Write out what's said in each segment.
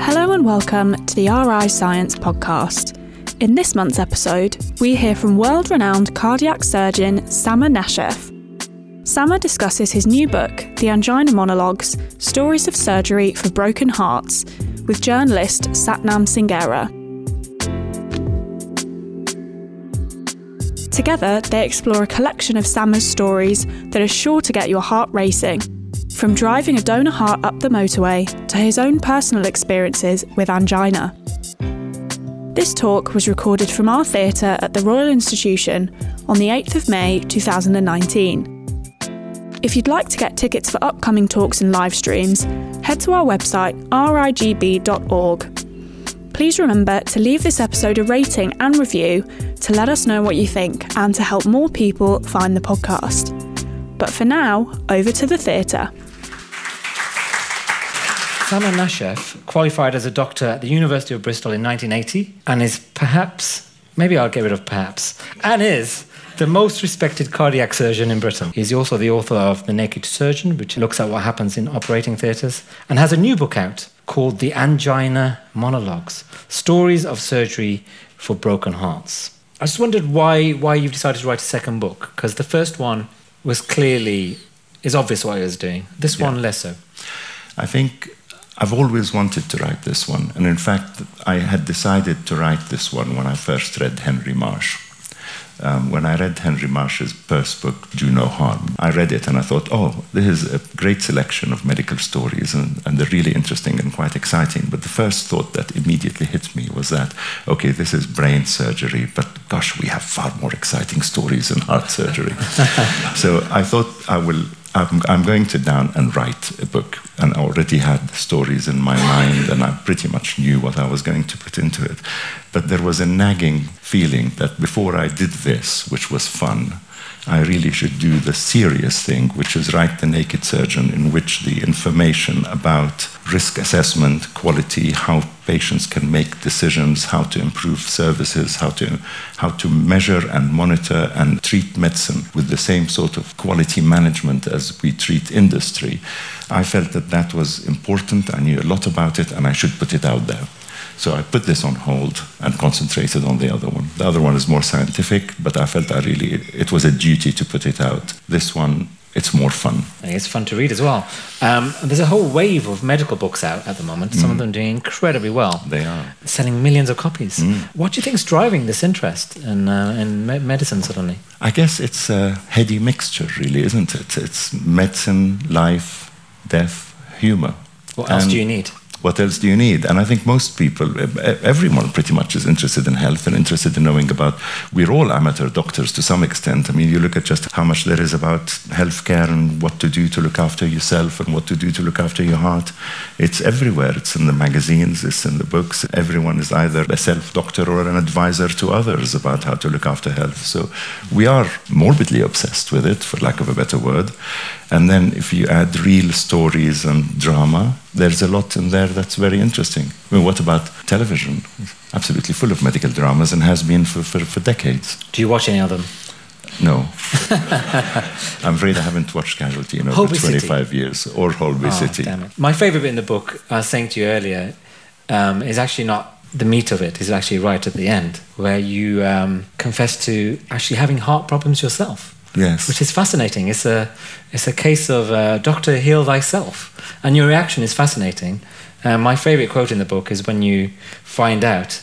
Hello and welcome to the RI Science podcast. In this month's episode, we hear from world renowned cardiac surgeon Samer Nashef. Samer discusses his new book, The Angina Monologues Stories of Surgery for Broken Hearts, with journalist Satnam Sanghera. Together, they explore a collection of Samer's stories that are sure to get your heart racing from driving a donor heart up the motorway to his own personal experiences with angina. This talk was recorded from our theatre at the Royal Institution on the 8th of May 2019. If you'd like to get tickets for upcoming talks and live streams, head to our website rigb.org. Please remember to leave this episode a rating and review to let us know what you think and to help more people find the podcast. But for now, over to the theatre. Samer Nashef qualified as a doctor at the University of Bristol in 1980 and is perhaps, maybe I'll get rid of perhaps, and is the most respected cardiac surgeon in Britain. He's also the author of The Naked Surgeon, which looks at what happens in operating theatres, and has a new book out called The Angina Monologues Stories of Surgery for Broken Hearts. I just wondered why, why you've decided to write a second book, because the first one was clearly, is obvious what he was doing. This yeah. one less so. I think I've always wanted to write this one. And in fact, I had decided to write this one when I first read Henry Marsh. Um, when I read Henry Marsh's first book, Do No Harm, I read it and I thought, oh, this is a great selection of medical stories and, and they're really interesting and quite exciting. But the first thought that immediately hit me was that, okay, this is brain surgery, but gosh, we have far more exciting stories in heart surgery. so I thought I will I'm, I'm, going to down and write a book, and I already had stories in my mind, and I pretty much knew what I was going to put into it. But there was a nagging feeling that before I did this, which was fun, I really should do the serious thing, which is write The Naked Surgeon, in which the information about risk assessment, quality, how patients can make decisions, how to improve services, how to, how to measure and monitor and treat medicine with the same sort of quality management as we treat industry. I felt that that was important. I knew a lot about it, and I should put it out there. So I put this on hold and concentrated on the other one. The other one is more scientific, but I felt I really, it was a duty to put it out. This one, it's more fun. It's fun to read as well. Um, there's a whole wave of medical books out at the moment. Some mm. of them doing incredibly well. They are selling millions of copies. Mm. What do you think is driving this interest in uh, in me- medicine suddenly? I guess it's a heady mixture, really, isn't it? It's medicine, life, death, humor. What else do you need? What else do you need? And I think most people, everyone pretty much is interested in health and interested in knowing about, we're all amateur doctors to some extent. I mean, you look at just how much there is about healthcare and what to do to look after yourself and what to do to look after your heart. It's everywhere. It's in the magazines, it's in the books. Everyone is either a self doctor or an advisor to others about how to look after health. So we are morbidly obsessed with it, for lack of a better word. And then if you add real stories and drama, there's a lot in there that's very interesting. I mean, what about television? absolutely full of medical dramas and has been for, for, for decades. Do you watch any of them? No. I'm afraid I haven't watched Casualty in over Holby 25 City. years, or Holby oh, City. My favorite bit in the book, I was saying to you earlier, um, is actually not the meat of it, is actually right at the end, where you um, confess to actually having heart problems yourself. Yes. Which is fascinating. It's a, it's a case of uh, Doctor, heal thyself. And your reaction is fascinating. Uh, my favorite quote in the book is when you find out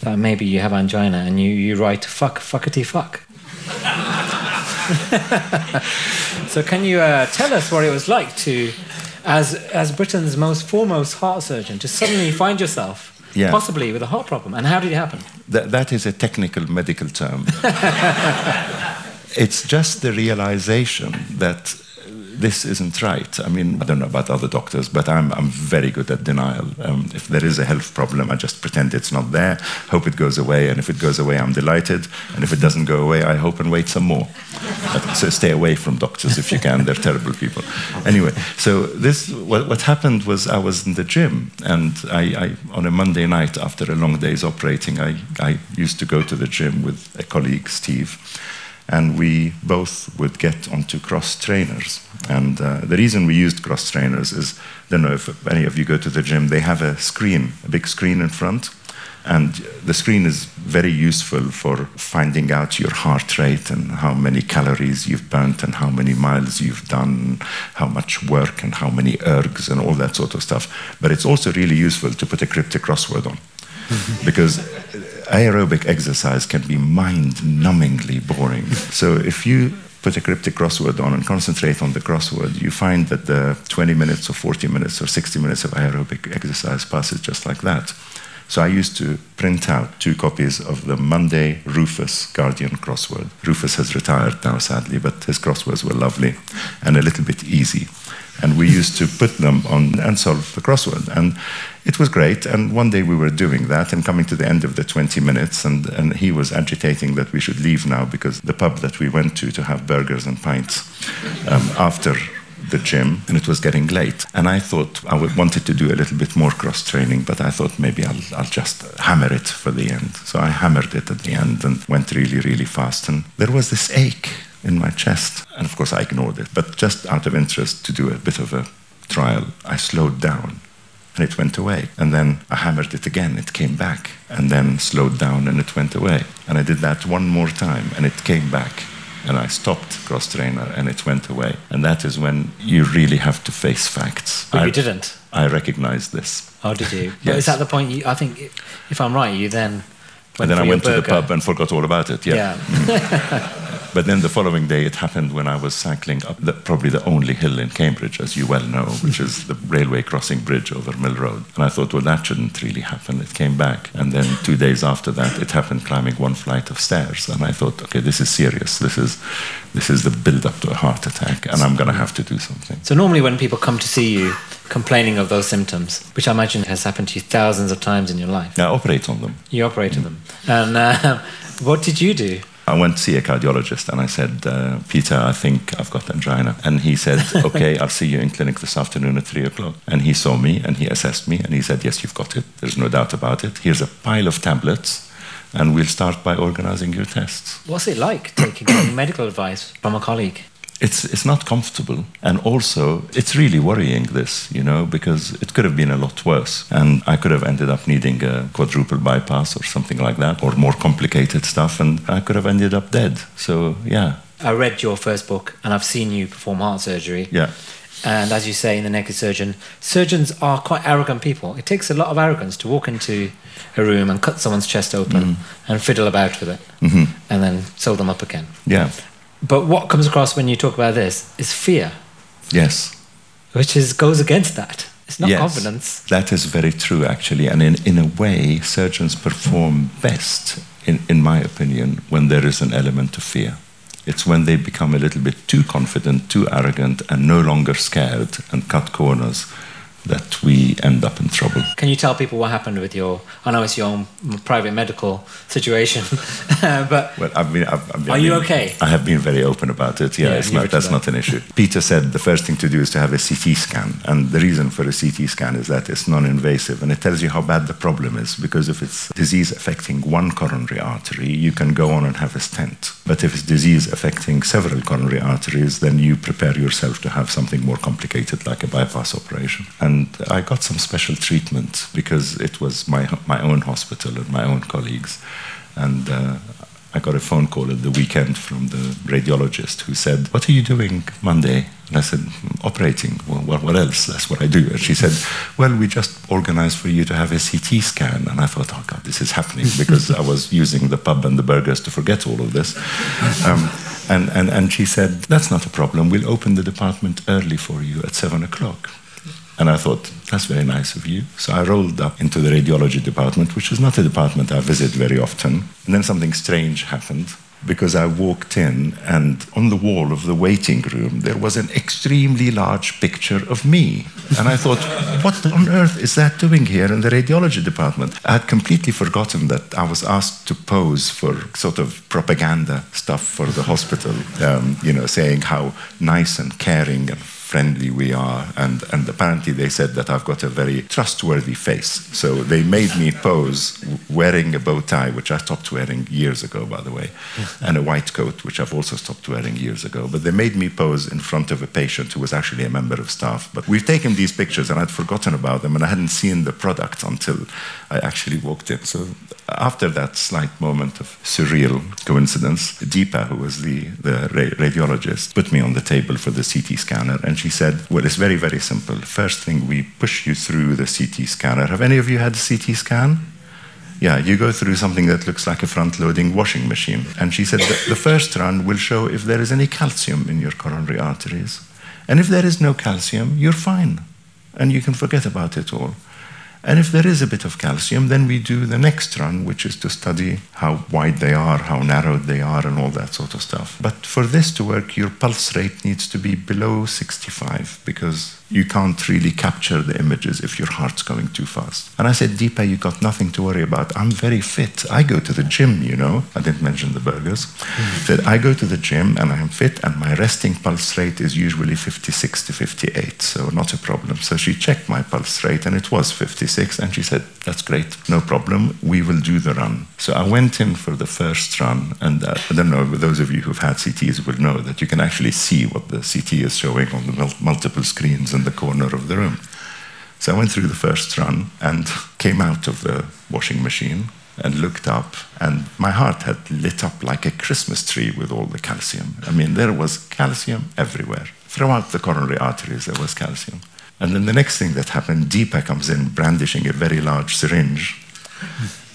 that maybe you have angina and you, you write, fuck, fuckety fuck. so, can you uh, tell us what it was like to, as, as Britain's most foremost heart surgeon, to suddenly find yourself yeah. possibly with a heart problem? And how did it happen? That, that is a technical medical term. it's just the realization that this isn't right. I mean, I don't know about other doctors, but I'm, I'm very good at denial. Um, if there is a health problem, I just pretend it's not there, hope it goes away, and if it goes away, I'm delighted, and if it doesn't go away, I hope and wait some more. so stay away from doctors if you can, they're terrible people. Anyway, so this, what, what happened was I was in the gym, and I, I, on a Monday night after a long day's operating, I, I used to go to the gym with a colleague, Steve and we both would get onto cross trainers. And uh, the reason we used cross trainers is, I don't know if any of you go to the gym, they have a screen, a big screen in front. And the screen is very useful for finding out your heart rate and how many calories you've burnt and how many miles you've done, how much work and how many ergs and all that sort of stuff. But it's also really useful to put a cryptic crossword on. because aerobic exercise can be mind numbingly boring. So if you put a cryptic crossword on and concentrate on the crossword, you find that the 20 minutes or 40 minutes or 60 minutes of aerobic exercise passes just like that. So I used to print out two copies of the Monday Rufus Guardian crossword. Rufus has retired now, sadly, but his crosswords were lovely and a little bit easy. And we used to put them on and solve the crossword. And it was great. And one day we were doing that and coming to the end of the 20 minutes, and, and he was agitating that we should leave now because the pub that we went to to have burgers and pints um, after the gym and it was getting late. And I thought I wanted to do a little bit more cross training, but I thought maybe I'll, I'll just hammer it for the end. So I hammered it at the end and went really, really fast. And there was this ache in my chest. And of course, I ignored it. But just out of interest to do a bit of a trial, I slowed down and it went away. And then I hammered it again, it came back, and then slowed down and it went away. And I did that one more time and it came back and I stopped cross trainer and it went away. And that is when you really have to face facts. But I, you didn't. I recognized this. Oh, did you? But Yes. Is that the point? You, I think, if I'm right, you then went and then I went to the pub and forgot all about it. Yeah. Yeah. Mm. But then the following day, it happened when I was cycling up the, probably the only hill in Cambridge, as you well know, which is the railway crossing bridge over Mill Road. And I thought, well, that shouldn't really happen. It came back. And then two days after that, it happened climbing one flight of stairs. And I thought, okay, this is serious. This is, this is the build up to a heart attack, and I'm going to have to do something. So normally when people come to see you complaining of those symptoms, which I imagine has happened to you thousands of times in your life, Now, operate on them. you operated them. And uh, what did you do? I went to see a cardiologist and I said, uh, Peter, I think I've got angina. And he said, okay, I'll see you in clinic this afternoon at three o'clock. And he saw me and he assessed me and he said, yes, you've got it. There's no doubt about it. Here's a pile of tablets and we'll start by organizing your tests. What's it like taking medical advice from a colleague? It's, it's not comfortable. And also, it's really worrying, this, you know, because it could have been a lot worse. And I could have ended up needing a quadruple bypass or something like that, or more complicated stuff, and I could have ended up dead. So, yeah, I read your first book and I've seen you perform heart surgery. yeah. And as you say in The Naked Surgeon, surgeons are quite arrogant people. It takes a lot of arrogance to walk into a room and cut someone's chest open and fiddle about with it Mhm. and then sew them up again. Yeah, But what comes across when you talk about this is fear, yes. which is goes against that. It's not yes. confidence. That is very true, actually. And in, in a way, surgeons perform best, in, in my opinion, when there is an element of fear. It's when they become a little bit too confident, too arrogant, and no longer scared and cut corners that we end up in trouble. Can you tell people what happened with your? I know it's your own private medical situation, but Well, I've been, I've, I've been, Are you okay? I have been very open about it. Yeah, Yeah, it's not, that's that. not an issue. Peter said the first thing to do is to have a CT scan. And the reason for a CT scan is that it's non invasive and it tells you how bad the problem is. Because if it's disease affecting one coronary artery, you can go on and have a stent. But if it's disease affecting several coronary arteries, then you prepare yourself to have something more complicated like a bypass operation. And I got some special treatment because it was my, my own hospital and my own colleagues. And uh, I got a phone call at the weekend from the radiologist who said, What are you doing Monday? And I said, Operating. Well, what, what else? That's what I do. And she said, Well, we just organized for you to have a CT scan. And I thought, Oh, God, this is happening because I was using the pub and the burgers to forget all of this. Um, and, and, and she said, That's not a problem. We'll open the department early for you at seven o'clock. And I thought, that's very nice of you. So I rolled up into the radiology department, which is not a department I visit very often. And then something strange happened because I walked in, and on the wall of the waiting room, there was an extremely large picture of me. And I thought, what on earth is that doing here in the radiology department? I had completely forgotten that I was asked to pose for sort of propaganda stuff for the hospital, um, you know, saying how nice and caring and friendly we are. And, and apparently they said that I've got a very trustworthy face. So they made me pose wearing a bow tie, which I stopped wearing years ago, by the way, and a white coat, which I've also stopped wearing years ago. But they made me pose in front of a patient who was actually a member of staff. But we've taken these pictures and I'd forgotten about them and I hadn't seen the product until I actually walked in. So after that slight moment of surreal coincidence, Deepa, who was the, the radiologist, put me on the table for the CT scanner and she said, Well, it's very, very simple. First thing, we push you through the CT scanner. Have any of you had a CT scan? Yeah, you go through something that looks like a front loading washing machine. And she said, The first run will show if there is any calcium in your coronary arteries. And if there is no calcium, you're fine. And you can forget about it all. And if there is a bit of calcium, then we do the next run, which is to study how wide they are, how narrowed they are, and all that sort of stuff. But for this to work, your pulse rate needs to be below 65 because you can't really capture the images if your heart's going too fast. And I said, Deepa, you've got nothing to worry about. I'm very fit. I go to the gym, you know. I didn't mention the burgers. Mm-hmm. Said, I go to the gym and I'm fit, and my resting pulse rate is usually 56 to 58, so not a problem. So she checked my pulse rate, and it was 56, and she said, That's great, no problem. We will do the run. So I went in for the first run, and uh, I don't know, those of you who've had CTs will know that you can actually see what the CT is showing on the multiple screens in the corner of the room. So I went through the first run and came out of the washing machine and looked up, and my heart had lit up like a Christmas tree with all the calcium. I mean, there was calcium everywhere. Throughout the coronary arteries, there was calcium. And then the next thing that happened, Deepa comes in brandishing a very large syringe.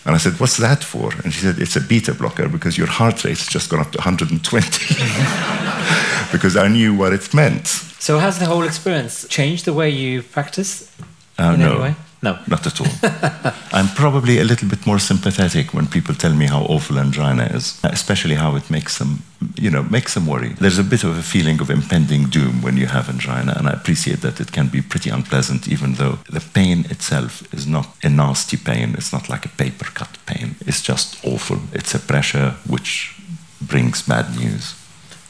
And I said, What's that for? And she said, It's a beta blocker because your heart rate has just gone up to 120. because I knew what it meant. So, has the whole experience changed the way you practice? Uh, no. No. Not at all. I'm probably a little bit more sympathetic when people tell me how awful angina is, especially how it makes them, you know, makes them worry. There's a bit of a feeling of impending doom when you have angina, and I appreciate that it can be pretty unpleasant, even though the pain itself is not a nasty pain. It's not like a paper cut pain. It's just awful. It's a pressure which brings bad news.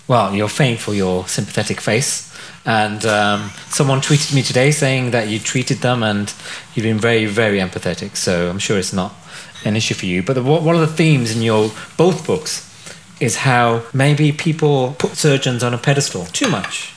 Well, you're famed for your sympathetic face. And um, someone tweeted me today saying that you treated them and you've been very, very empathetic. So I'm sure it's not an issue for you. But the, one of the themes in your both books is how maybe people put surgeons on a pedestal too much.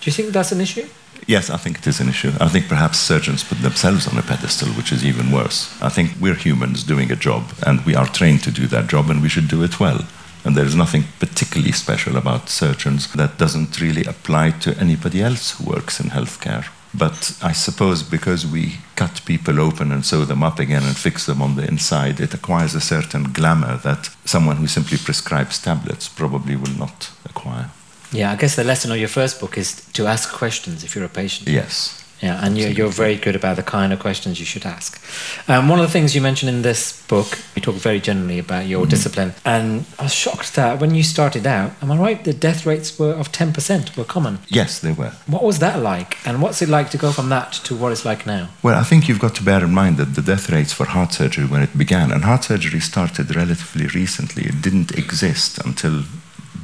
Do you think that's an issue? Yes, I think it is an issue. I think perhaps surgeons put themselves on a pedestal, which is even worse. I think we're humans doing a job, and we are trained to do that job, and we should do it well. And there's nothing particularly special about surgeons that doesn't really apply to anybody else who works in healthcare. But I suppose because we cut people open and sew them up again and fix them on the inside, it acquires a certain glamour that someone who simply prescribes tablets probably will not acquire. Yeah, I guess the lesson of your first book is to ask questions if you're a patient. Yes. Yeah, and you're, you're very good about the kind of questions you should ask. Um, one of the things you mentioned in this book, you talk very generally about your mm-hmm. discipline, and I was shocked that when you started out, am I right, the death rates were of 10% were common? Yes, they were. What was that like, and what's it like to go from that to what it's like now? Well, I think you've got to bear in mind that the death rates for heart surgery when it began, and heart surgery started relatively recently, it didn't exist until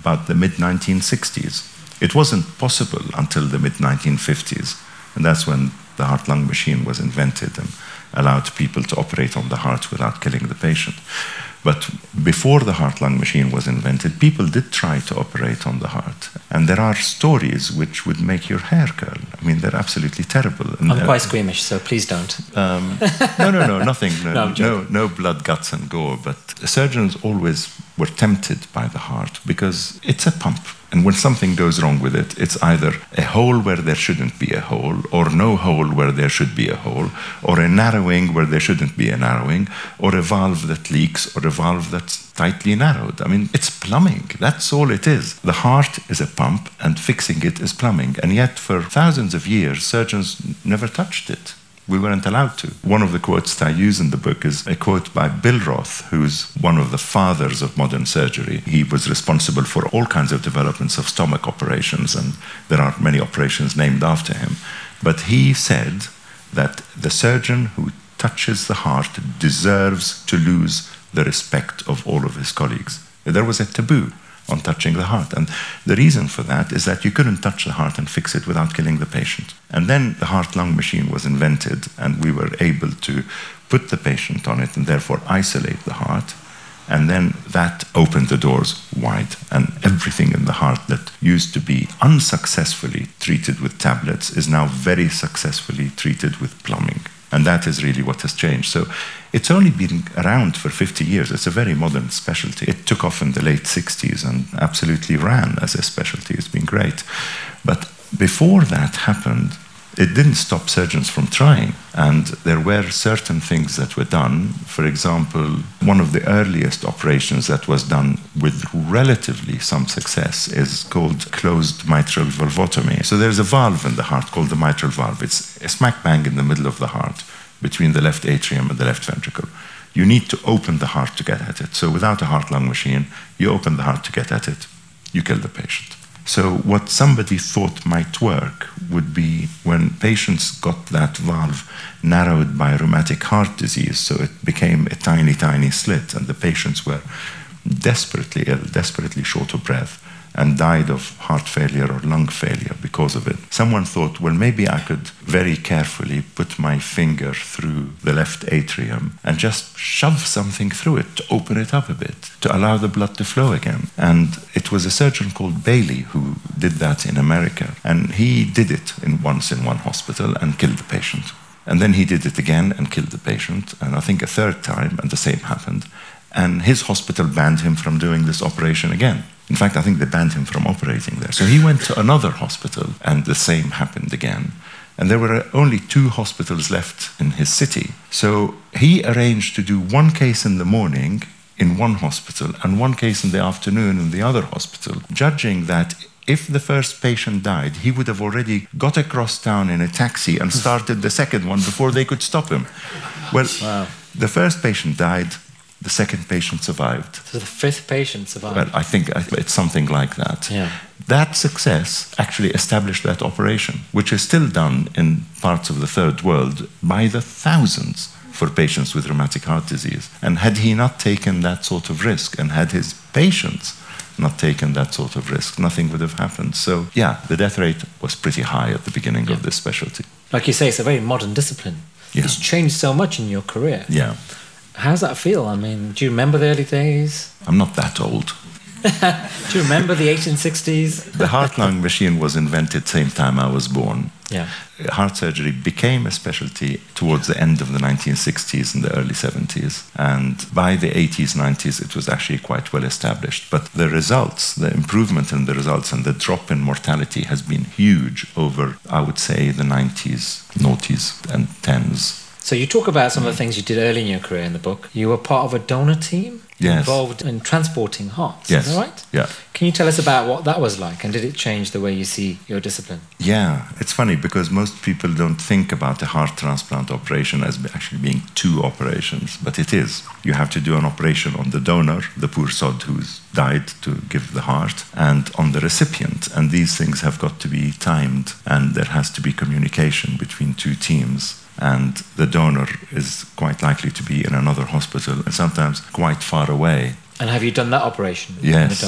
about the mid 1960s. It wasn't possible until the mid 1950s and that's when the heart lung machine was invented and allowed people to operate on the heart without killing the patient. But before the heart lung machine was invented, people did try to operate on the heart. And there are stories which would make your hair curl. I mean, they're absolutely terrible. And I'm quite squeamish, so please don't. Um, no, no, no, nothing. No, no, no, no blood, guts, and gore. But surgeons always were tempted by the heart because it's a pump. And when something goes wrong with it, it's either a hole where there shouldn't be a hole, or no hole where there should be a hole, or a narrowing where there shouldn't be a narrowing, or a valve that leaks, or a valve that's tightly narrowed. I mean, it's plumbing. That's all it is. The heart is a pump, and fixing it is plumbing. And yet, for thousands of years, surgeons never touched it. We weren't allowed to. One of the quotes that I use in the book is a quote by Billroth, who's one of the fathers of modern surgery. He was responsible for all kinds of developments of stomach operations, and there are many operations named after him. But he said that the surgeon who touches the heart deserves to lose the respect of all of his colleagues. There was a taboo on touching the heart. And the reason for that is that you couldn't touch the heart and fix it without killing the patient. And then the heart lung machine was invented, and we were able to put the patient on it and therefore isolate the heart. And then that opened the doors wide, and everything in the heart that used to be unsuccessfully treated with tablets is now very successfully treated with plumbing. And that is really what has changed. So it's only been around for 50 years. It's a very modern specialty. It took off in the late 60s and absolutely ran as a specialty. It's been great. But before that happened, it didn't stop surgeons from trying. And there were certain things that were done. For example, one of the earliest operations that was done with relatively some success is called closed mitral valvotomy. So there's a valve in the heart called the mitral valve. It's a smack bang in the middle of the heart between the left atrium and the left ventricle. You need to open the heart to get at it. So without a heart lung machine, you open the heart to get at it, you kill the patient. So, what somebody thought might work would be when patients got that valve narrowed by rheumatic heart disease, so it became a tiny, tiny slit, and the patients were desperately ill, desperately short of breath and died of heart failure or lung failure because of it. Someone thought, well, maybe I could very carefully put my finger through the left atrium and just shove something through it to open it up a bit, to allow the blood to flow again. And it was a surgeon called Bailey who did that in America. And he did it in once in one hospital and killed the patient. And then he did it again and killed the patient. And I think a third time, and the same happened. And his hospital banned him from doing this operation again. In fact, I think they banned him from operating there. So he went to another hospital, and the same happened again. And there were only two hospitals left in his city. So he arranged to do one case in the morning in one hospital and one case in the afternoon in the other hospital, judging that if the first patient died, he would have already got across town in a taxi and started the second one before they could stop him. Well, wow. the first patient died, the second patient survived. So the fifth patient survived. Well, I think it's something like that. Yeah. That success actually established that operation, which is still done in parts of the third world by the thousands for patients with rheumatic heart disease. And had he not taken that sort of risk, and had his patients not taken that sort of risk, nothing would have happened. So, yeah, the death rate was pretty high at the beginning yeah. of this specialty. Like you say, it's a very modern discipline. Yeah. It's changed so much in your career. Yeah. How's that feel? I mean, do you remember the early days? I'm not that old. do you remember the 1860s? the heart lung machine was invented same time I was born. Yeah. Heart surgery became a specialty towards the end of the 1960s and the early 70s. And by the 80s, 90s, it was actually quite well established. But the results, the improvement in the results and the drop in mortality has been huge over, I would say, the 90s, noughties, and 10s. So you talk about some of the mm. things you did early in your career in the book. You were part of a donor team yes. involved in transporting hearts. Yes. Is that right? Yeah. Can you tell us about what that was like and did it change the way you see your discipline? Yeah, it's funny because most people don't think about a heart transplant operation as actually being two operations, but it is. You have to do an operation on the donor, the poor sod who's died to give the heart, and on the recipient. And these things have got to be timed, and there has to be communication between two teams and the donor is quite likely to be in another hospital and sometimes quite far away. And have you done that operation? Yes,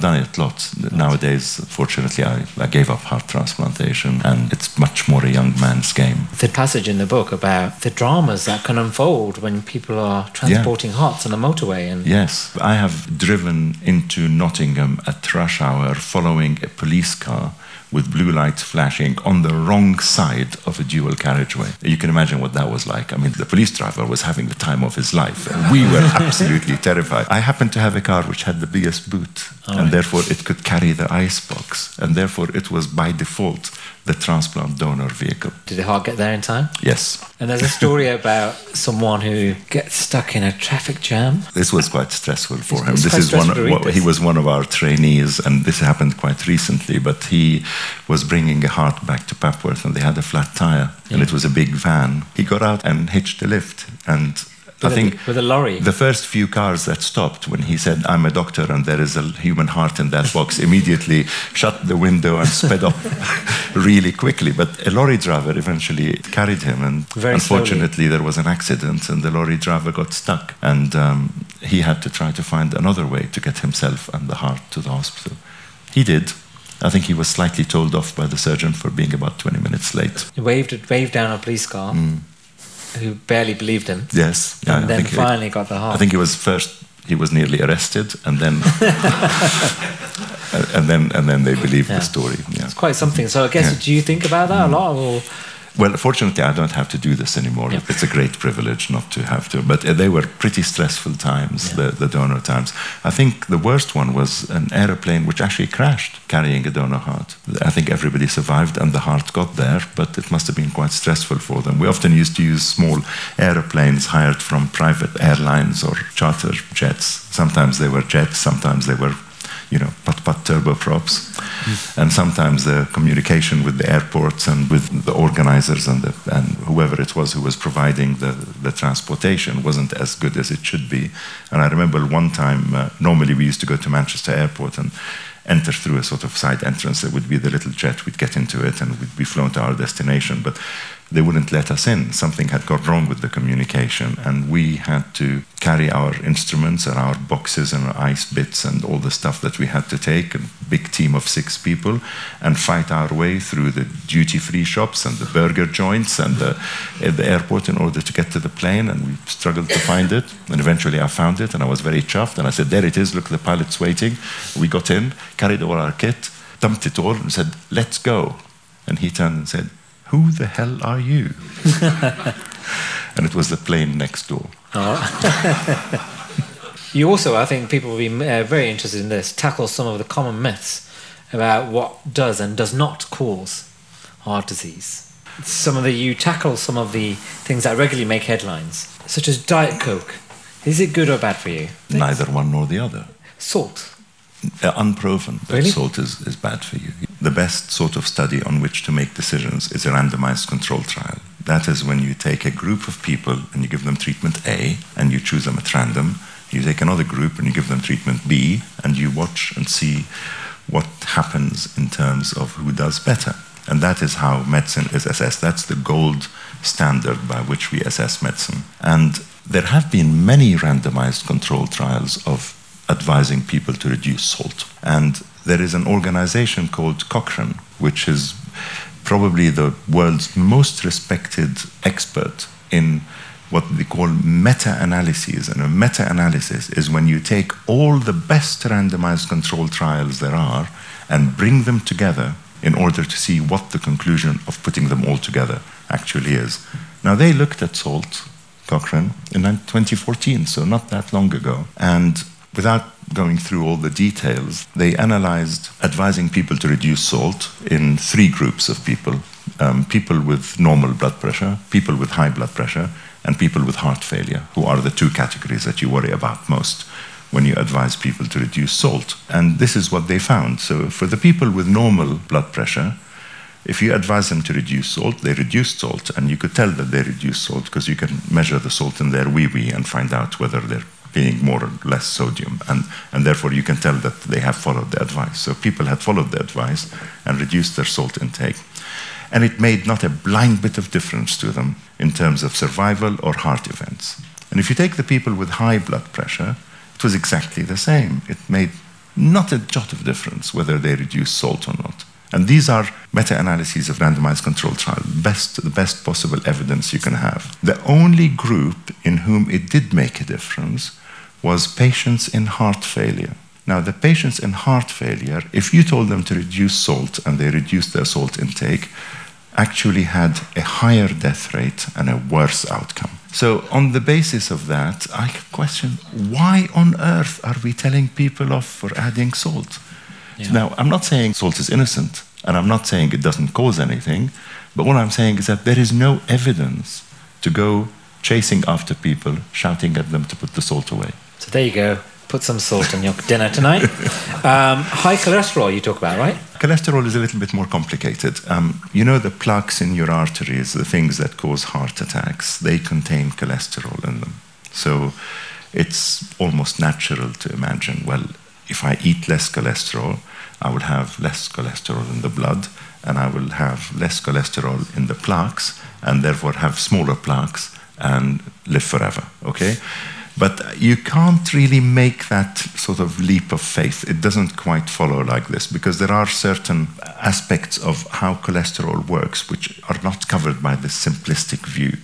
done it lots. Nowadays, fortunately, I, I gave up heart transplantation and it's much more a young man's game. The passage in the book about the dramas that can unfold when people are transporting yeah. hearts on a motorway. And yes, I have driven into Nottingham at rush hour following a police car with blue lights flashing on the wrong side of a dual carriageway. You can imagine what that was like. I mean, the police driver was having the time of his life, and we were absolutely terrified. I happened to have a car which had the biggest boot, oh, and right. therefore it could carry the ice box, and therefore it was by default the transplant donor vehicle. Did the heart get there in time? Yes. And there's a story about someone who gets stuck in a traffic jam. This was quite stressful for him. This is one. Of, he was one of our trainees, and this happened quite recently. But he was bringing a heart back to Papworth, and they had a flat tire, yeah. and it was a big van. He got out and hitched a lift, and I think with a lorry. The first few cars that stopped when he said, "I'm a doctor and there is a human heart in that box," immediately shut the window and sped off really quickly. But a lorry driver eventually carried him, and Very unfortunately there was an accident, and the lorry driver got stuck, and um, he had to try to find another way to get himself and the heart to the hospital. He did. I think he was slightly told off by the surgeon for being about 20 minutes late. He waved, waved down a police car who barely believed him. Yes, yeah, and I then he- finally got the heart. I think he was first. He was nearly arrested, and then, and then, and then they believed Yeah. the story. Yeah. it's quite something. So I guess, do you think about that a lot? Or Well, fortunately, I don't have to do this anymore. It's a great privilege not to have to. But uh, they were pretty stressful times, Yeah. the, the donor times. I think the worst one was an aeroplane which actually crashed carrying a donor heart. I think everybody survived and the heart got there, but it must have been quite stressful for them. We often used to use small aeroplanes hired from private airlines or charter jets. Sometimes they were jets, sometimes they were you know, putt-putt turboprops. And sometimes the communication with the airports and with the organizers and, the, and whoever it was who was providing the, the transportation wasn't as good as it should be. And I remember one time, uh, normally we used to go to Manchester Airport and enter through a sort of side entrance. There would be the little jet, we'd get into it and we'd be flown to our destination. But they wouldn't let us in. Something had got wrong with the communication, and we had to carry our instruments and our boxes and our ice bits and all the stuff that we had to take, a big team of six people, and fight our way through the duty free shops and the burger joints and the, the airport in order to get to the plane. And we struggled to find it. And eventually I found it, and I was very chuffed. And I said, There it is, look, the pilot's waiting. We got in, carried all our kit, dumped it all, and said, Let's go. And he turned and said, who the hell are you? and it was the plane next door. you also, I think people will be uh, very interested in this, tackle some of the common myths about what does and does not cause heart disease. Some of the, you tackle some of the things that regularly make headlines, such as Diet Coke. Is it good or bad for you? Neither one nor the other. Salt. Unproven that Really? salt is, is bad for you. The best sort of study on which to make decisions is a randomized control trial. That is when you take a group of people and you give them treatment A and you choose them at random. You take another group and you give them treatment B and you watch and see what happens in terms of who does better. And that is how medicine is assessed. That's the gold standard by which we assess medicine. And there have been many randomized control trials of advising people to reduce salt. And there is an organization called Cochrane, which is probably the world's most respected expert in what they call meta analyses. And a meta analysis is when you take all the best randomized control trials there are and bring them together in order to see what the conclusion of putting them all together actually is. Now, they looked at salt, Cochrane, in 2014, so not that long ago. And without going through all the details, they analyzed advising people to reduce salt in three groups of people um, people with normal blood pressure, people with high blood pressure, and people with heart failure, who are the two categories that you worry about most when you advise people to reduce salt. And this is what they found. So, for the people with normal blood pressure, if you advise them to reduce salt, they reduce salt, and you could tell that they reduce salt because you can measure the salt in their wee wee and find out whether they're being more or less sodium, and, and therefore you can tell that they have followed the advice. So people had followed the advice and reduced their salt intake. And it made not a blind bit of difference to them in terms of survival or heart events. And if you take the people with high blood pressure, it was exactly the same. It made not a jot of difference whether they reduced salt or not. And these are meta-analyses of randomized controlled trial, best, the best possible evidence you can have. The only group in whom it did make a difference was patients in heart failure. Now, the patients in heart failure, if you told them to reduce salt and they reduced their salt intake, actually had a higher death rate and a worse outcome. So, on the basis of that, I question why on earth are we telling people off for adding salt? Yeah. Now, I'm not saying salt is innocent, and I'm not saying it doesn't cause anything, but what I'm saying is that there is no evidence to go chasing after people, shouting at them to put the salt away. So there you go. Put some salt on your dinner tonight. Um, high cholesterol, you talk about, right? Cholesterol is a little bit more complicated. Um, you know, the plaques in your arteries, the things that cause heart attacks, they contain cholesterol in them. So it's almost natural to imagine, well, if I eat less cholesterol, I will have less cholesterol in the blood, and I will have less cholesterol in the plaques, and therefore have smaller plaques and live forever. Okay? But you can't really make that sort of leap of faith. It doesn't quite follow like this because there are certain aspects of how cholesterol works which are not covered by this simplistic view.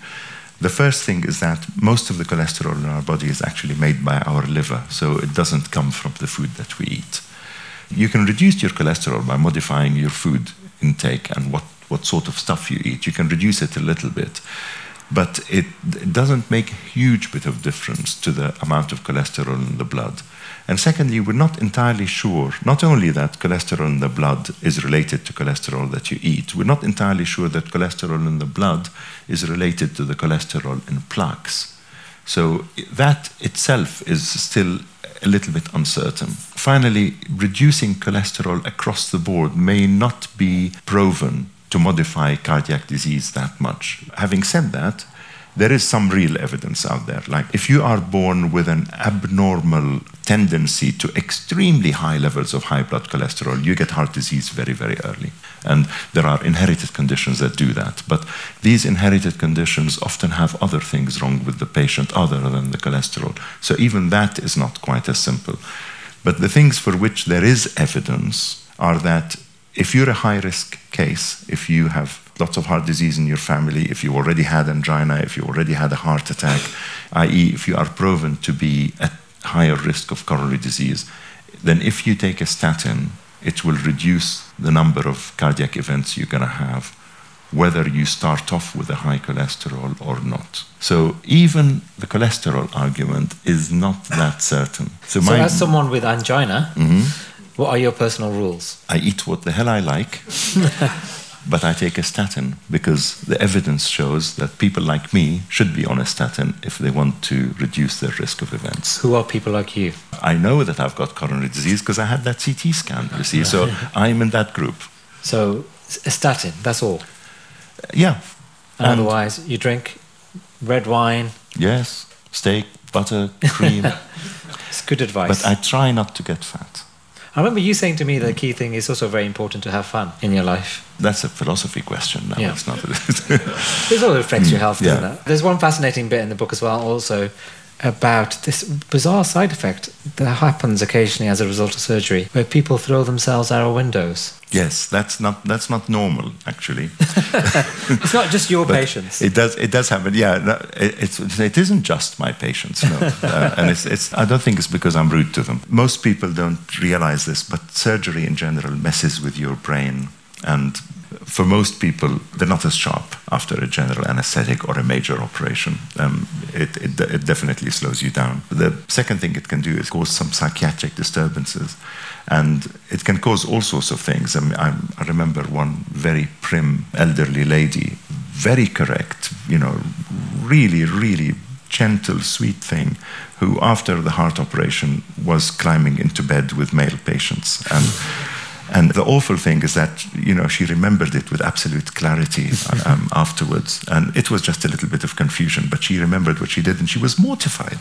The first thing is that most of the cholesterol in our body is actually made by our liver, so it doesn't come from the food that we eat. You can reduce your cholesterol by modifying your food intake and what, what sort of stuff you eat. You can reduce it a little bit, but it, it doesn't make a huge bit of difference to the amount of cholesterol in the blood. And secondly, we're not entirely sure, not only that cholesterol in the blood is related to cholesterol that you eat, we're not entirely sure that cholesterol in the blood is related to the cholesterol in plaques. So that itself is still a little bit uncertain. Finally, reducing cholesterol across the board may not be proven to modify cardiac disease that much. Having said that, there is some real evidence out there. Like if you are born with an abnormal tendency to extremely high levels of high blood cholesterol, you get heart disease very, very early. And there are inherited conditions that do that. But these inherited conditions often have other things wrong with the patient other than the cholesterol. So even that is not quite as simple. But the things for which there is evidence are that if you're a high risk case, if you have lots of heart disease in your family, if you already had angina, if you already had a heart attack, i.e., if you are proven to be at higher risk of coronary disease, then if you take a statin, it will reduce the number of cardiac events you're going to have, whether you start off with a high cholesterol or not. So even the cholesterol argument is not that certain. So, so as someone with angina, mm-hmm. What are your personal rules? I eat what the hell I like. but I take a statin because the evidence shows that people like me should be on a statin if they want to reduce their risk of events. Who are people like you? I know that I've got coronary disease because I had that CT scan, you see, so I'm in that group. So, a statin, that's all? Uh, yeah. And and otherwise, you drink red wine? Yes, steak, butter, cream. it's good advice. But I try not to get fat. I remember you saying to me that the key thing is also very important to have fun in your life. That's a philosophy question. No, yeah. it's not. it all affects your health, doesn't it? There's one fascinating bit in the book as well, also about this bizarre side effect that happens occasionally as a result of surgery, where people throw themselves out of windows. Yes, that's not that's not normal actually. it's not just your patients. It does it does happen. Yeah, it's it isn't just my patients. No, uh, and it's, it's I don't think it's because I'm rude to them. Most people don't realize this, but surgery in general messes with your brain and for most people, they're not as sharp after a general anesthetic or a major operation. Um, it, it, it, definitely slows you down. The second thing it can do is cause some psychiatric disturbances. And it can cause all sorts of things. I, mean, I, I remember one very prim elderly lady, very correct, you know, really, really gentle, sweet thing, who after the heart operation was climbing into bed with male patients. And and the awful thing is that, you know, she remembered it with absolute clarity um, afterwards. And it was just a little bit of confusion, but she remembered what she did and she was mortified.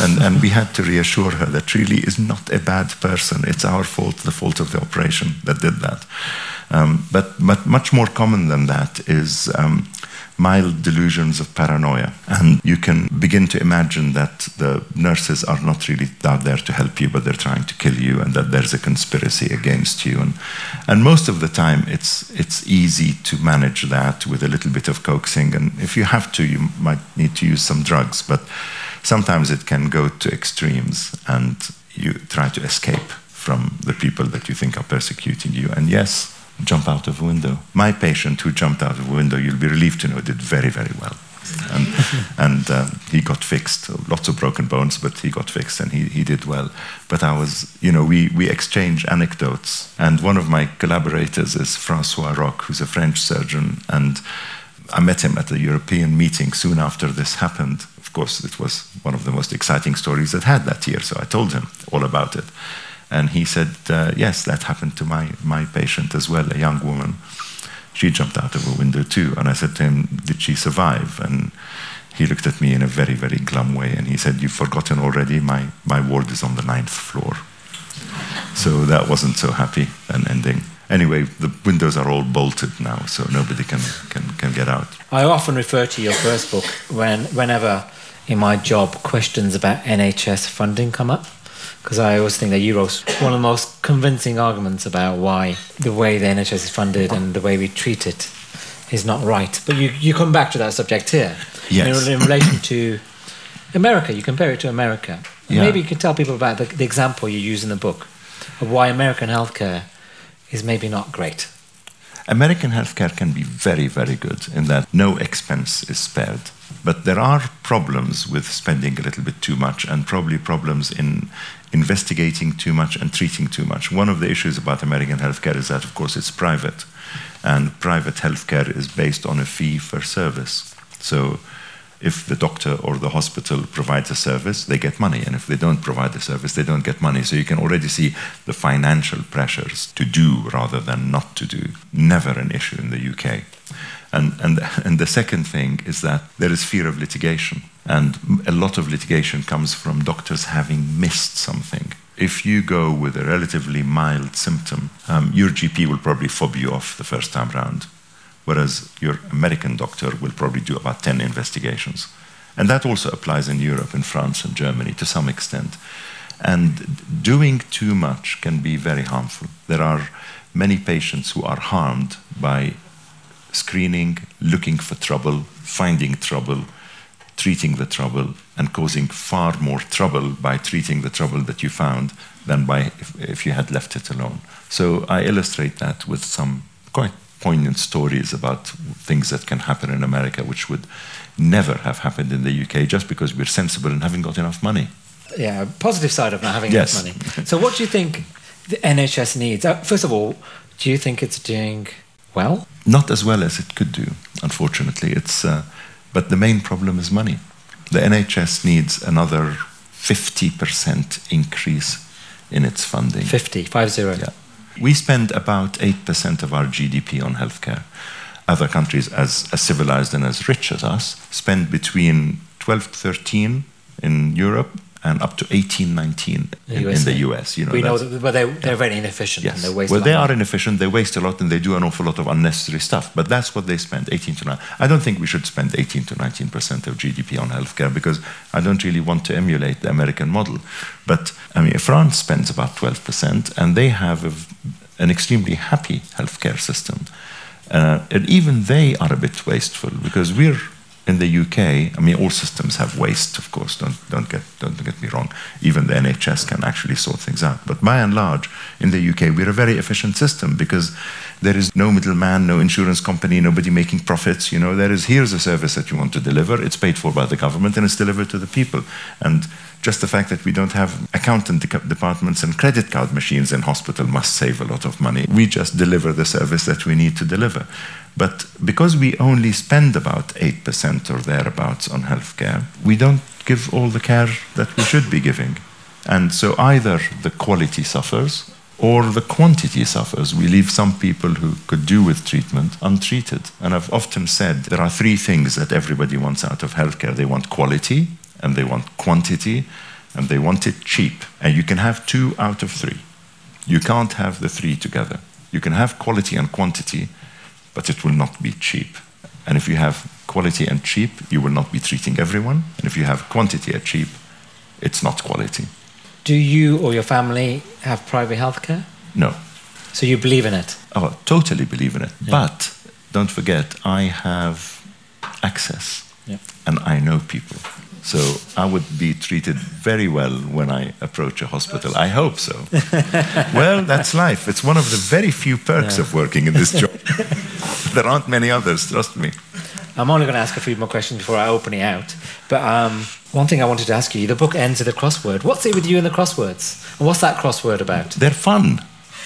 and, and we had to reassure her that really is not a bad person. It's our fault, the fault of the operation that did that. Um, but, but much more common than that is um, mild delusions of paranoia. And you can begin to imagine that the nurses are not really out there to help you, but they're trying to kill you, and that there's a conspiracy against you. And, and most of the time, it's, it's easy to manage that with a little bit of coaxing. And if you have to, you might need to use some drugs, but sometimes it can go to extremes, and you try to escape from the people that you think are persecuting you. And yes, jump out of a window. My patient who jumped out of a window, you'll be relieved to know, did very, very well. And, and uh, he got fixed. Lots of broken bones, but he got fixed and he, he did well. But I was, you know, we, we exchange anecdotes. And one of my collaborators is Francois Roques, who's a French surgeon. And I met him at a European meeting soon after this happened. Of course, it was one of the most exciting stories that had that year, so I told him all about it. And he said, uh, Yes, that happened to my, my patient as well, a young woman. She jumped out of a window too. And I said to him, Did she survive? And he looked at me in a very, very glum way and he said, You've forgotten already, my, my ward is on the ninth floor. So that wasn't so happy an ending. Anyway, the windows are all bolted now, so nobody can, can, can get out. I often refer to your first book when, whenever in my job questions about NHS funding come up because I always think that you wrote one of the most convincing arguments about why the way the NHS is funded and the way we treat it is not right. But you, you come back to that subject here. Yes. In, in relation to America, you compare it to America. Yeah. Maybe you could tell people about the, the example you use in the book of why American healthcare is maybe not great. American healthcare can be very, very good in that no expense is spared. But there are problems with spending a little bit too much, and probably problems in investigating too much and treating too much. One of the issues about American healthcare is that, of course, it's private, and private healthcare is based on a fee for service. So if the doctor or the hospital provides a service, they get money. And if they don't provide the service, they don't get money. So you can already see the financial pressures to do rather than not to do. Never an issue in the UK. And, and, and the second thing is that there is fear of litigation. And a lot of litigation comes from doctors having missed something. If you go with a relatively mild symptom, um, your GP will probably fob you off the first time round whereas your American doctor will probably do about 10 investigations. And that also applies in Europe, in France and Germany to some extent. And doing too much can be very harmful. There are many patients who are harmed by screening, looking for trouble, finding trouble, treating the trouble, and causing far more trouble by treating the trouble that you found than by if, if you had left it alone. So I illustrate that with some quite poignant stories about things that can happen in America which would never have happened in the UK just because we're sensible and haven't got enough money. Yeah, positive side of not having Yes. enough money. So, what do you think the NHS needs? Uh, first of all, do you think it's doing well? Not as well as it could do, unfortunately. It's, uh, but the main problem is money. The NHS needs another 50% increase in its funding. 50, 50. Yeah. We spend about 8% of our GDP on healthcare. Other countries, as, as civilized and as rich as us, spend between 12 to 13 in Europe and up to 18, 19 in, in the US. You know, we know that, but they're, they're very inefficient and Yes. they waste well, they are inefficient. They waste a lot, and they do an awful lot of unnecessary stuff. But that's what they spend, 18 to 9. I don't think we should spend 18 to 19 percent of GDP on healthcare because I don't really want to emulate the American model. But I mean, France spends about 12 percent, and they have a an extremely happy healthcare system. Uh, and even they are a bit wasteful because we're in the UK. I mean, all systems have waste, of course. Don't don't get don't get me wrong. Even the NHS can actually sort things out. But by and large, in the UK, we're a very efficient system because there is no middleman, no insurance company, nobody making profits. You know, there is here's a service that you want to deliver. It's paid for by the government and it's delivered to the people. And just the fact that we don't have accountant de- departments and credit card machines in hospital must save a lot of money. We just deliver the service that we need to deliver. But because we only spend about 8% or thereabouts on healthcare, we don't give all the care that we should be giving. And so either the quality suffers or the quantity suffers. We leave some people who could do with treatment untreated. And I've often said there are three things that everybody wants out of healthcare they want quality, and they want quantity, and they want it cheap. And you can have two out of three. You can't have the three together. You can have quality and quantity, but it will not be cheap. And if you have quality and cheap, you will not be treating everyone. And if you have quantity and cheap, it's not quality. Do you or your family have private healthcare? No. So you believe in it? Oh, totally believe in it. But don't forget, I have access Yeah. and I know people. So I would be treated very well when I approach a hospital. I hope so. well, that's life. It's one of the very few perks of working in this job. there aren't many others, trust me. I'm only going to ask a few more questions before I open it out. But um, one thing I wanted to ask you the book ends with a crossword. What's it with you and the crosswords? And what's that crossword about? They're fun.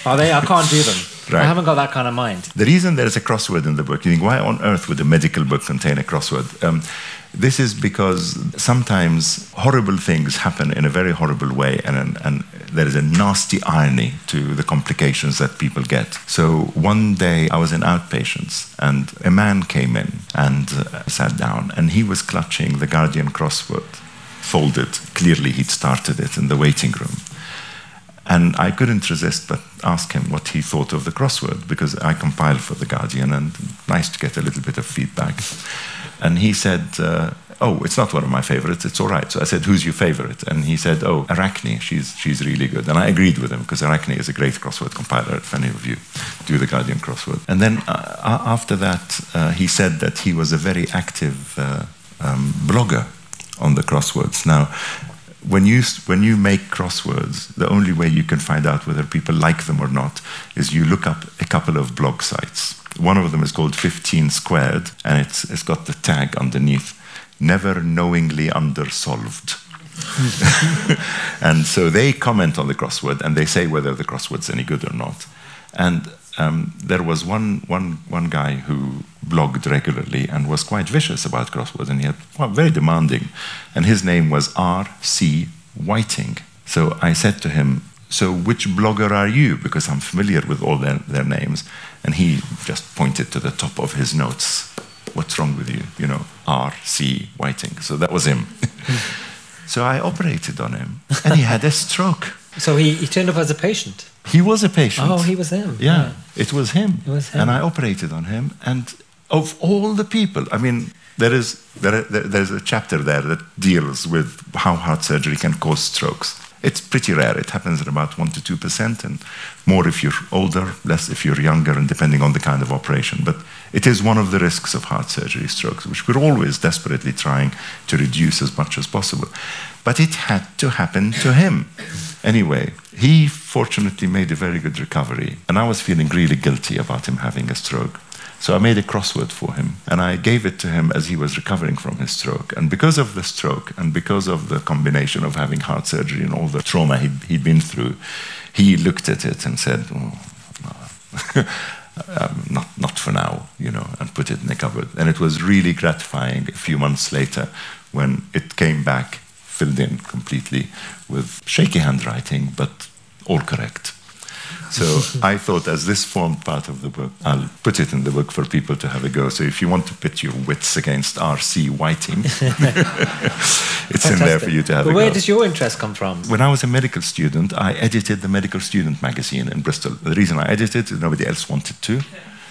Are they? I can't do them. Right. I haven't got that kind of mind. The reason there is a crossword in the book, you think, why on earth would a medical book contain a crossword? Um, this is because sometimes horrible things happen in a very horrible way, and, and there is a nasty irony to the complications that people get. So one day I was in outpatients, and a man came in and uh, sat down, and he was clutching the Guardian crossword, folded. Clearly, he'd started it in the waiting room. And I couldn't resist but ask him what he thought of the crossword because I compiled for The Guardian and nice to get a little bit of feedback. And he said, uh, Oh, it's not one of my favorites, it's all right. So I said, Who's your favorite? And he said, Oh, Arachne, she's, she's really good. And I agreed with him because Arachne is a great crossword compiler, if any of you do The Guardian crossword. And then uh, after that, uh, he said that he was a very active uh, um, blogger on the crosswords. Now, when you when you make crosswords, the only way you can find out whether people like them or not is you look up a couple of blog sites. One of them is called 15 Squared, and it's it's got the tag underneath, never knowingly undersolved. and so they comment on the crossword and they say whether the crossword's any good or not. And um, there was one, one, one guy who blogged regularly and was quite vicious about crosswords, and he had well, very demanding. And his name was R.C. Whiting. So I said to him, So which blogger are you? Because I'm familiar with all their, their names. And he just pointed to the top of his notes. What's wrong with you? You know, R.C. Whiting. So that was him. so I operated on him, and he had a stroke. So he, he turned up as a patient. He was a patient. Oh, he was him. Yeah, Yeah. it was him. It was him. And I operated on him. And of all the people, I mean, there is there, there, there's a chapter there that deals with how heart surgery can cause strokes. It's pretty rare. It happens at about one to two percent, and more if you're older, less if you're younger, and depending on the kind of operation. But it is one of the risks of heart surgery, strokes, which we're always desperately trying to reduce as much as possible. But it had to happen to him. Anyway, he fortunately made a very good recovery, and I was feeling really guilty about him having a stroke. So I made a crossword for him, and I gave it to him as he was recovering from his stroke. And because of the stroke, and because of the combination of having heart surgery and all the trauma he'd, he'd been through, he looked at it and said, oh, no. um, not, not for now, you know, and put it in the cupboard. And it was really gratifying a few months later when it came back filled in completely with shaky handwriting, but all correct. So I thought, as this formed part of the book, I'll put it in the book for people to have a go. So if you want to pit your wits against R.C. Whiting, it's in there for you to have But a where go. Where does your interest come from? When I was a medical student, I edited the Medical Student magazine in Bristol. The reason I edited it, nobody else wanted to.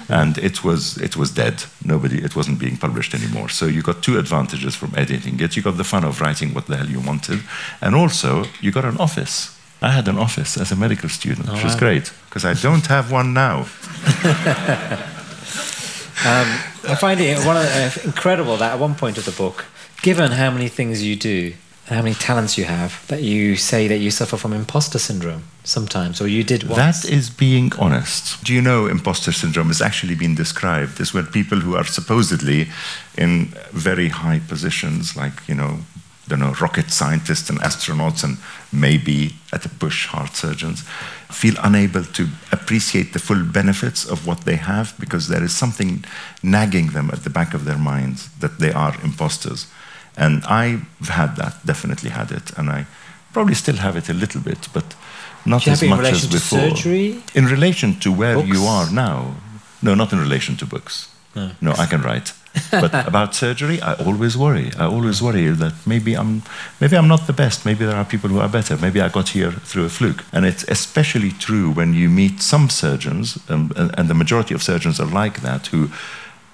And it was, it was dead. Nobody, it wasn't being published anymore. So you got two advantages from editing it. You got the fun of writing what the hell you wanted. And also, you got an office. I had an office as a medical student, which was wow. great, because I don't have one now. I find it one of, uh, incredible that at one point of the book, given how many things you do and how many talents you have, that you say that you suffer from imposter syndrome sometimes, or you did once. That is being honest. Do you know imposter syndrome has actually been described as when people who are supposedly in very high positions, like, you know, don't know, rocket scientists and astronauts and maybe at a push heart surgeons, feel unable to appreciate the full benefits of what they have because there is something nagging them at the back of their minds that they are imposters. And I've had that, definitely had it, and I probably still have it a little bit, but not you as much as relation to before. surgery? In relation to where you are now. No, not in relation to books. No. No, I can write. But about surgery, I always worry. I always worry that maybe I'm, maybe I'm not the best. Maybe there are people who are better. Maybe I got here through a fluke. And it's especially true when you meet some surgeons, um, and, the majority of surgeons are like that, who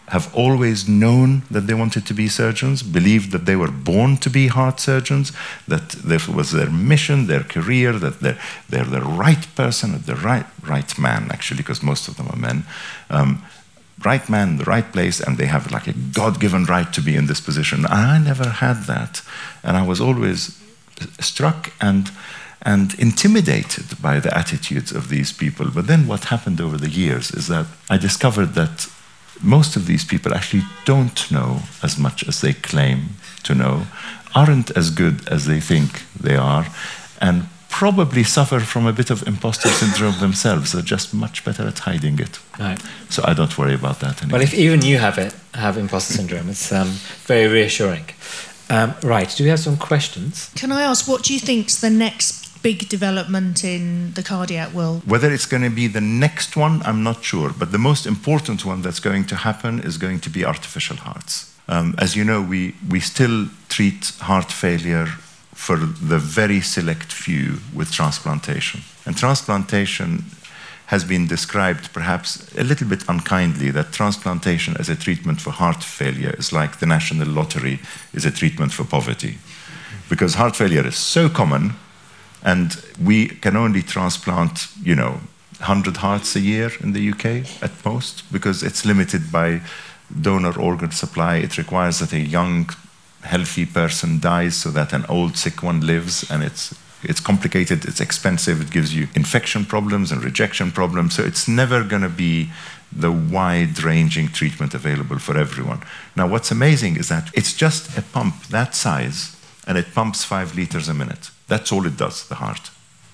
have always known that they wanted to be surgeons, believed that they were born to be heart surgeons, that this was their mission, their career, that they're, they're the right person, the right, right man, actually, because most of them are men. Um, right man, the right place, and they have like a God given right to be in this position. I never had that. And I was always struck and, and intimidated by the attitudes of these people. But then what happened over the years is that I discovered that most of these people actually don't know as much as they claim to know, aren't as good as they think they are, and probably suffer from a bit of imposter syndrome themselves. They're just much better at hiding it. Right. So I don't worry about that anymore. Well, if even you have it, have imposter syndrome, it's um, very reassuring. Um, right. Do we have some questions? Can I ask, what do you think's the next big development in the cardiac world? Whether it's going to be the next one, I'm not sure. But the most important one that's going to happen is going to be artificial hearts. Um, as you know, we, we still treat heart failure for the very select few with transplantation. And transplantation has been described perhaps a little bit unkindly that transplantation as a treatment for heart failure is like the national lottery is a treatment for poverty. Because heart failure is so common and we can only transplant, you know, 100 hearts a year in the UK at most because it's limited by donor organ supply. It requires that a young, healthy person dies so that an old, sick one lives, and it's it's complicated, it's expensive, it gives you infection problems and rejection problems. So it's never going to be the wide ranging treatment available for everyone. Now, what's amazing is that it's just a pump that size and it pumps five liters a minute. That's all it does, the heart.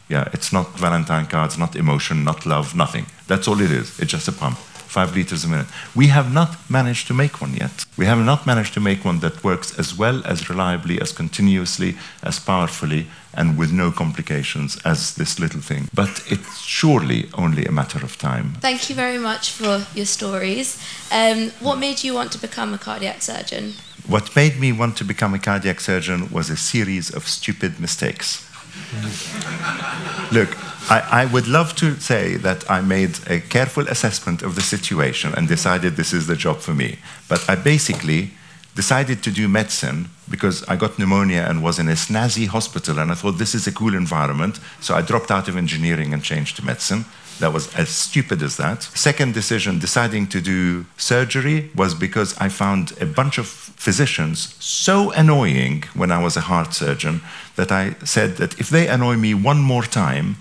Yeah, it's not Valentine cards, not emotion, not love, nothing. That's all it is. It's just a pump five liters a minute. We have not managed to make one yet. We have not managed to make one that works as well, as reliably, as continuously, as powerfully, and with no complications as this little thing. But it's surely only a matter of time. Thank you very much for your stories. Um, what made you want to become a cardiac surgeon? What made me want to become a cardiac surgeon was a series of stupid mistakes. Look, I, I, would love to say that I made a careful assessment of the situation and decided this is the job for me. But I basically decided to do medicine because I got pneumonia and was in a snazzy hospital, and I thought this is a cool environment. So I dropped out of engineering and changed to medicine. That was as stupid as that. Second decision, deciding to do surgery, was because I found a bunch of physicians so annoying when I was a heart surgeon that I said that if they annoy me one more time,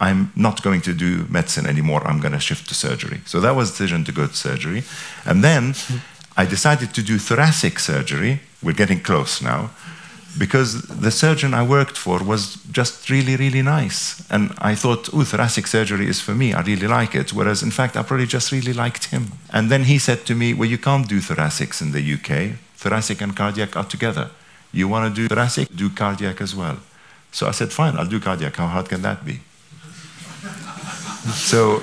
I'm not going to do medicine anymore. I'm going to shift to surgery. So that was the decision to go to surgery. And then I decided to do thoracic surgery. We're getting close now. Because the surgeon I worked for was just really, really nice. And I thought, oh, thoracic surgery is for me. I really like it. Whereas, in fact, I probably just really liked him. And then he said to me, well, you can't do thoracics in the UK. Thoracic and cardiac are together. You want to do thoracic, do cardiac as well. So I said, fine, I'll do cardiac. How hard can that be? so,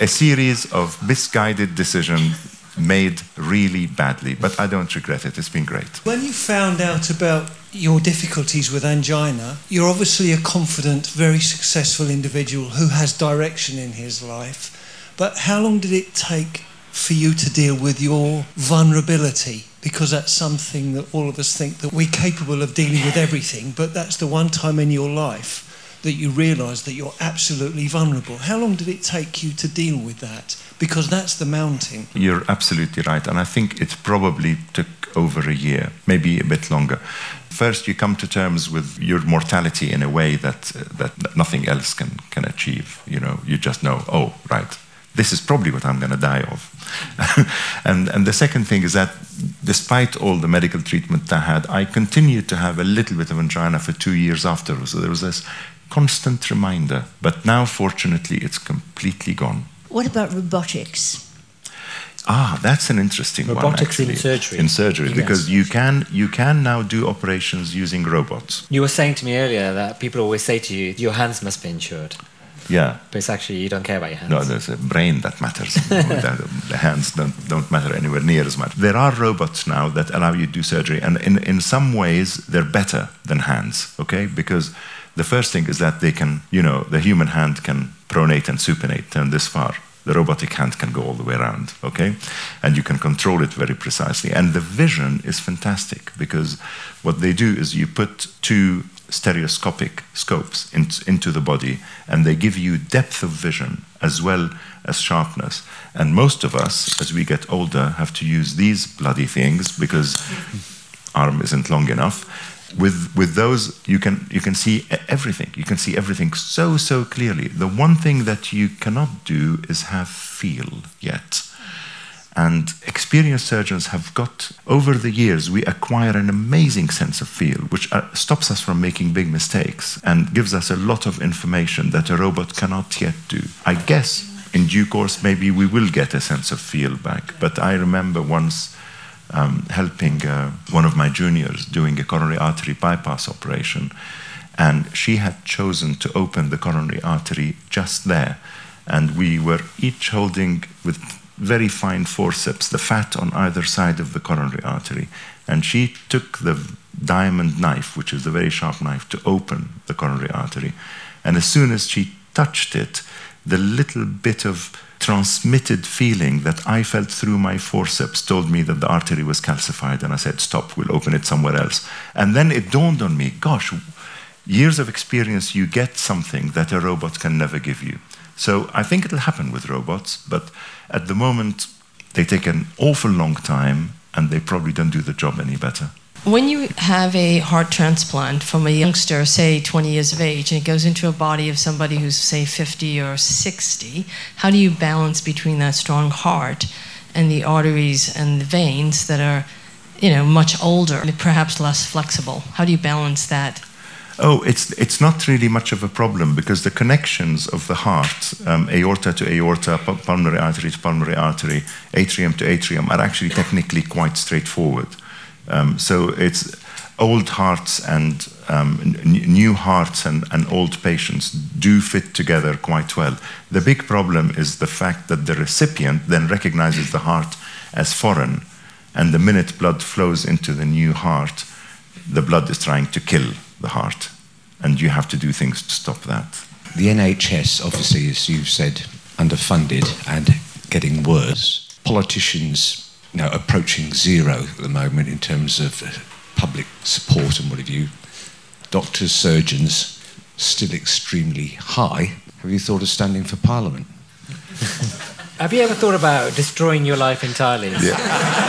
a series of misguided decisions made really badly, but I don't regret it. It's been great. When you found out about your difficulties with angina, you're obviously a confident, very successful individual who has direction in his life. But how long did it take for you to deal with your vulnerability? Because that's something that all of us think that we're capable of dealing with everything, but that's the one time in your life that you realise that you're absolutely vulnerable. How long did it take you to deal with that? Because that's the mountain. You're absolutely right. And I think it probably took over a year, maybe a bit longer. First, you come to terms with your mortality in a way that, uh, that nothing else can, can achieve. You know, you just know, oh, right, this is probably what I'm going to die of. and, and the second thing is that despite all the medical treatment I had, I continued to have a little bit of angina for two years afterwards. So there was this constant reminder. But now, fortunately, it's completely gone. What about robotics? Ah, that's an interesting robotics one. Robotics in surgery. In surgery, yes. because you can you can now do operations using robots. You were saying to me earlier that people always say to you, "Your hands must be insured." Yeah. But it's actually you don't care about your hands. No, there's a brain that matters. the hands don't, don't matter anywhere near as much. There are robots now that allow you to do surgery, and in, in some ways they're better than hands. Okay, because the first thing is that they can, you know, the human hand can pronate and supinate, turn this far. The robotic hand can go all the way around, okay? And you can control it very precisely. And the vision is fantastic because what they do is you put two stereoscopic scopes in, into the body and they give you depth of vision as well as sharpness. And most of us, as we get older, have to use these bloody things because arm isn't long enough with with those you can you can see everything you can see everything so so clearly the one thing that you cannot do is have feel yet And experienced surgeons have got, over the years, we acquire an amazing sense of feel, which uh, stops us from making big mistakes and gives us a lot of information that a robot cannot yet do. I guess in due course, maybe we will get a sense of feel back. But I remember once um, helping uh, one of my juniors doing a coronary artery bypass operation, and she had chosen to open the coronary artery just there. And we were each holding with very fine forceps the fat on either side of the coronary artery. And she took the diamond knife, which is a very sharp knife, to open the coronary artery. And as soon as she touched it, the little bit of transmitted feeling that I felt through my forceps told me that the artery was calcified, and I said, Stop, we'll open it somewhere else. And then it dawned on me, gosh, years of experience, you get something that a robot can never give you. So I think it'll happen with robots, but at the moment, they take an awful long time and they probably don't do the job any better. When you have a heart transplant from a youngster, say 20 years of age, and it goes into a body of somebody who's, say, 50 or 60, how do you balance between that strong heart and the arteries and the veins that are, you know, much older and perhaps less flexible? How do you balance that? Oh, it's, it's not really much of a problem because the connections of the heart, um, aorta to aorta, pulmonary artery to pulmonary artery, atrium to atrium, are actually technically quite straightforward. Um, so it's old hearts and um, new hearts and, and old patients do fit together quite well. The big problem is the fact that the recipient then recognizes the heart as foreign, and the minute blood flows into the new heart, the blood is trying to kill the heart, and you have to do things to stop that. The NHS, obviously, as you've said, underfunded and getting worse. Politicians you know, approaching zero at the moment in terms of uh, public support and what have you. Doctors, surgeons, still extremely high. Have you thought of standing for Parliament? Have you ever thought about destroying your life entirely yeah.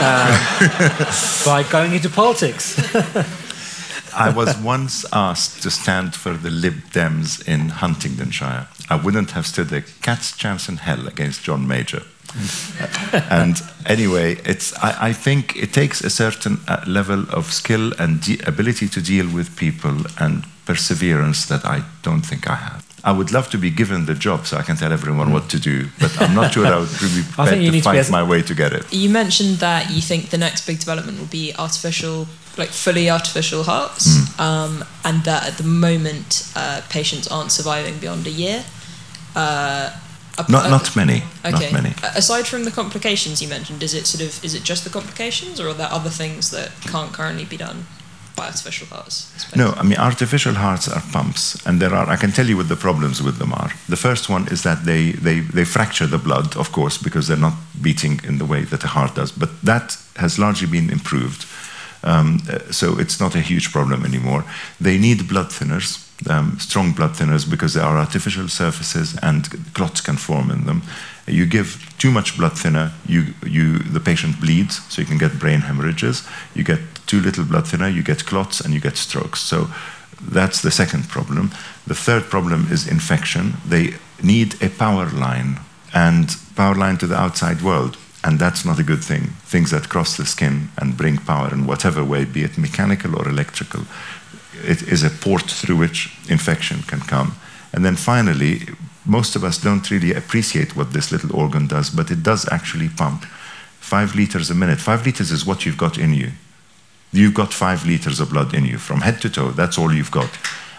um, by going into politics? I was once asked to stand for the Lib Dems in Huntingdonshire. I wouldn't have stood a cat's chance in hell against John Major. and anyway, it's, I, I, think it takes a certain uh, level of skill and de- ability to deal with people and perseverance that I don't think I have. I would love to be given the job so I can tell everyone what to do, but I'm not sure I would really I think you to find to my way to get it. You mentioned that you think the next big development will be artificial, like fully artificial hearts, mm. um, and that at the moment uh, patients aren't surviving beyond a year. Uh, not, not many. Okay. Not many. Aside from the complications you mentioned, is it sort of is it just the complications, or are there other things that can't currently be done by artificial hearts? No, I mean artificial hearts are pumps, and there are. I can tell you what the problems with them are. The first one is that they they they fracture the blood, of course, because they're not beating in the way that a heart does. But that has largely been improved. Um, uh, so it's not a huge problem anymore. They need blood thinners um, strong blood thinners because they are artificial surfaces and clots can form in them. You give too much blood thinner, you, you, the patient bleeds, so you can get brain hemorrhages. You get too little blood thinner, you get clots and you get strokes. So that's the second problem. The third problem is infection. They need a power line and power line to the outside world. And that's not a good thing. Things that cross the skin and bring power in whatever way, be it mechanical or electrical, it is a port through which infection can come. And then finally, most of us don't really appreciate what this little organ does, but it does actually pump five liters a minute. Five liters is what you've got in you. You've got five liters of blood in you from head to toe. That's all you've got.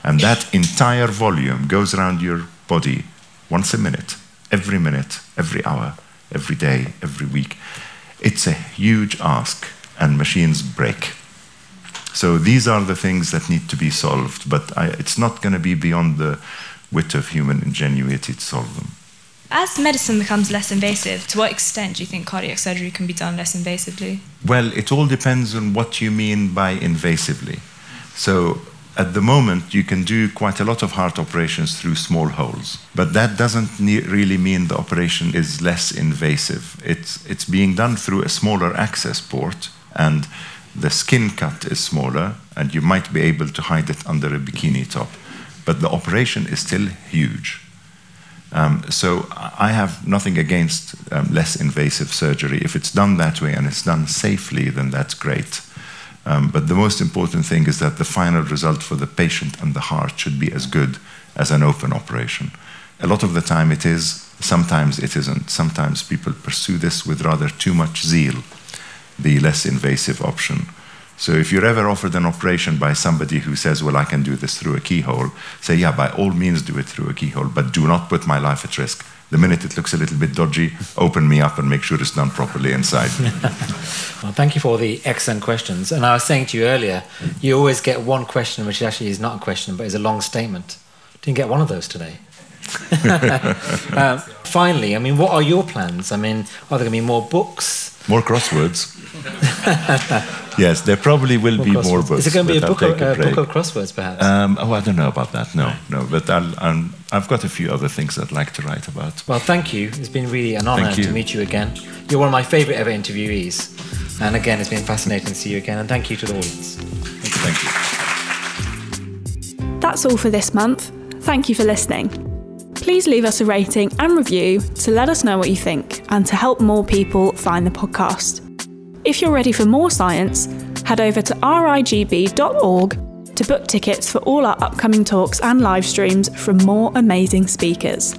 And that entire volume goes around your body once a minute, every minute, every hour, every day, every week. It's a huge ask, and machines break. So these are the things that need to be solved, but I, it's not going to be beyond the wit of human ingenuity to solve them. As medicine becomes less invasive, to what extent do you think cardiac surgery can be done less invasively? Well, it all depends on what you mean by invasively. So, at the moment, you can do quite a lot of heart operations through small holes, but that doesn't ne- really mean the operation is less invasive. It's, it's being done through a smaller access port, and the skin cut is smaller and you might be able to hide it under a bikini top. But the operation is still huge. Um, so I have nothing against um, less invasive surgery. If it's done that way and it's done safely, then that's great. Um, but the most important thing is that the final result for the patient and the heart should be as good as an open operation. A lot of the time it is, sometimes it isn't. Sometimes people pursue this with rather too much zeal, the less invasive option. So if you're ever offered an operation by somebody who says, well, I can do this through a keyhole, say, yeah, by all means do it through a keyhole, but do not put my life at risk. The minute it looks a little bit dodgy, open me up and make sure it's done properly inside. well, thank you for the excellent questions. And I was saying to you earlier, you always get one question which actually is not a question, but is a long statement. Didn't get one of those today. um, finally, I mean, what are your plans? I mean, are there going to be more books? More crosswords. yes, there probably will more be crosswords. more books. Is it going to be a book, I'll of, a uh, book of crosswords, perhaps? Um, oh, I don't know about that. No, no. But I'll, i I've got a few other things I'd like to write about. Well, thank you. It's been really an honour to meet you again. You're one of my favourite ever interviewees. And again, it's been fascinating to see you again. And thank you to the audience. Thank you. Thank you. That's all for this month. Thank you for listening. Please leave us a rating and review to let us know what you think and to help more people find the podcast. If you're ready for more science, head over to rigb.org to book tickets for all our upcoming talks and live streams from more amazing speakers.